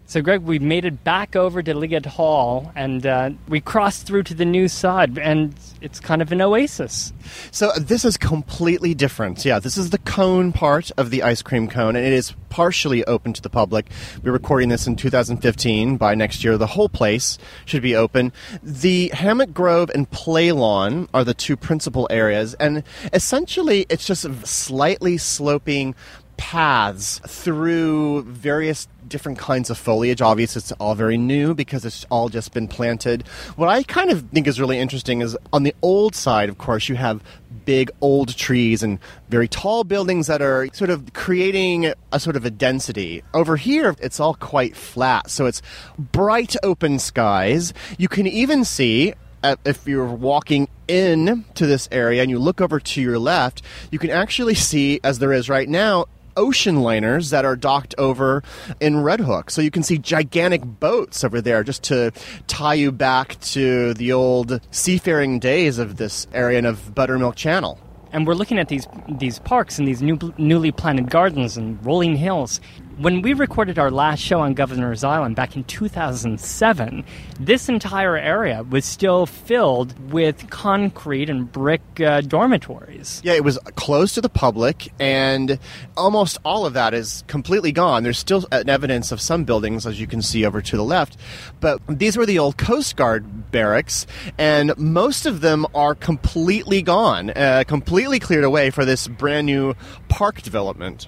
So, Greg, we made it back over to Liggett Hall, and uh, we crossed through to the new side, and it's kind of an oasis. So this is completely different. Yeah, this is the cone part of the ice cream cone, and it is partially open to the public. We're recording this in 2015. By next year, the whole place should be open. The Hammock Grove and Play Lawn are the two principal areas, and essentially, it's just slightly sloping paths through various different kinds of foliage. Obviously, it's all very new because it's all just been planted. What I kind of think is really interesting is on the old side, of course, you have big old trees and very tall buildings that are sort of creating a sort of a density. Over here, it's all quite flat, so it's bright open skies. You can even see uh, if you're walking in to this area and you look over to your left, you can actually see, as there is right now, ocean liners that are docked over in Red Hook. So you can see gigantic boats over there just to tie you back to the old seafaring days of this area and of Buttermilk Channel. And we're looking at these these parks and these new, newly planted gardens and rolling hills. When we recorded our last show on Governor's Island back in 2007, this entire area was still filled with concrete and brick uh, dormitories. Yeah, it was closed to the public, and almost all of that is completely gone. There's still evidence of some buildings, as you can see over to the left, but these were the old Coast Guard barracks, and most of them are completely gone, uh, completely cleared away for this brand new park development.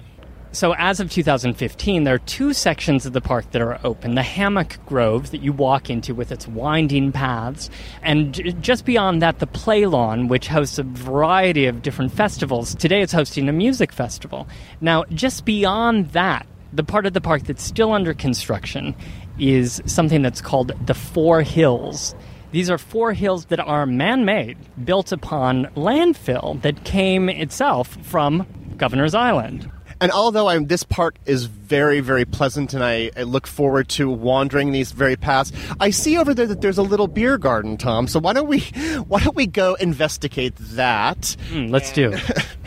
So, as of 2015, there are two sections of the park that are open the Hammock Grove that you walk into with its winding paths, and just beyond that, the Play Lawn, which hosts a variety of different festivals. Today, it's hosting a music festival. Now, just beyond that, the part of the park that's still under construction is something that's called the Four Hills. These are four hills that are man made, built upon landfill that came itself from Governor's Island. And although I'm, this park is very, very pleasant, and I, I, look forward to wandering these very paths, I see over there that there's a little beer garden, Tom. So why don't we, why don't we go investigate that? Mm, let's do.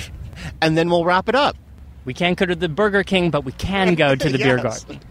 and then we'll wrap it up. We can't go to the Burger King, but we can go to the beer garden.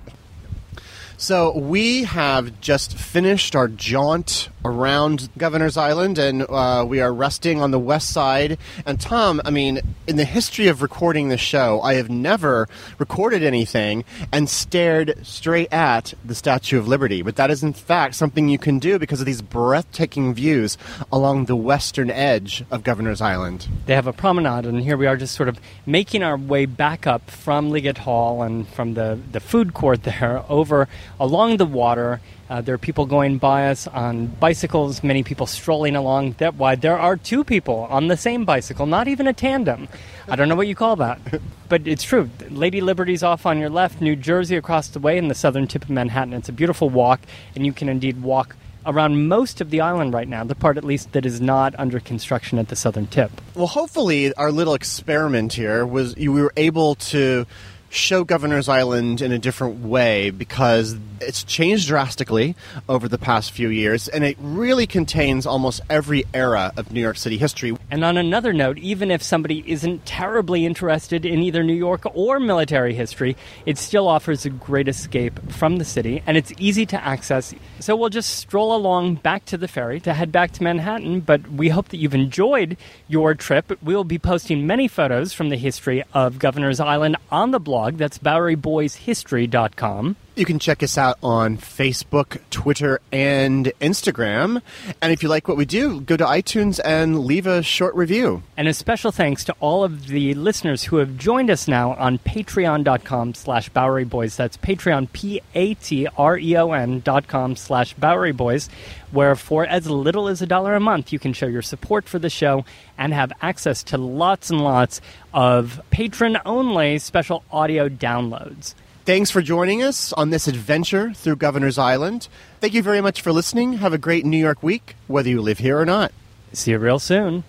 So we have just finished our jaunt around Governor's Island, and uh, we are resting on the west side. And Tom, I mean, in the history of recording the show, I have never recorded anything and stared straight at the Statue of Liberty. But that is, in fact, something you can do because of these breathtaking views along the western edge of Governor's Island. They have a promenade, and here we are just sort of making our way back up from Liggett Hall and from the, the food court there over along the water. Uh, there are people going by us on bicycles, many people strolling along. That why there are two people on the same bicycle, not even a tandem. I don't know what you call that, but it's true. Lady Liberty's off on your left, New Jersey across the way in the southern tip of Manhattan. It's a beautiful walk, and you can indeed walk around most of the island right now, the part at least that is not under construction at the southern tip. Well, hopefully, our little experiment here was you were able to show Governor's Island in a different way because it's changed drastically over the past few years, and it really contains almost every era of New York City history. And on another note, even if somebody isn't terribly interested in either New York or military history, it still offers a great escape from the city and it's easy to access. So we'll just stroll along back to the ferry to head back to Manhattan, but we hope that you've enjoyed your trip. We'll be posting many photos from the history of Governor's Island on the blog. That's BoweryBoysHistory.com. You can check us out on Facebook, Twitter, and Instagram. And if you like what we do, go to iTunes and leave a short review. And a special thanks to all of the listeners who have joined us now on patreon.com slash Bowery Boys. That's Patreon, P-A-T-R-E-O-N dot com slash Bowery Boys, where for as little as a dollar a month, you can show your support for the show and have access to lots and lots of patron-only special audio downloads. Thanks for joining us on this adventure through Governor's Island. Thank you very much for listening. Have a great New York week, whether you live here or not. See you real soon.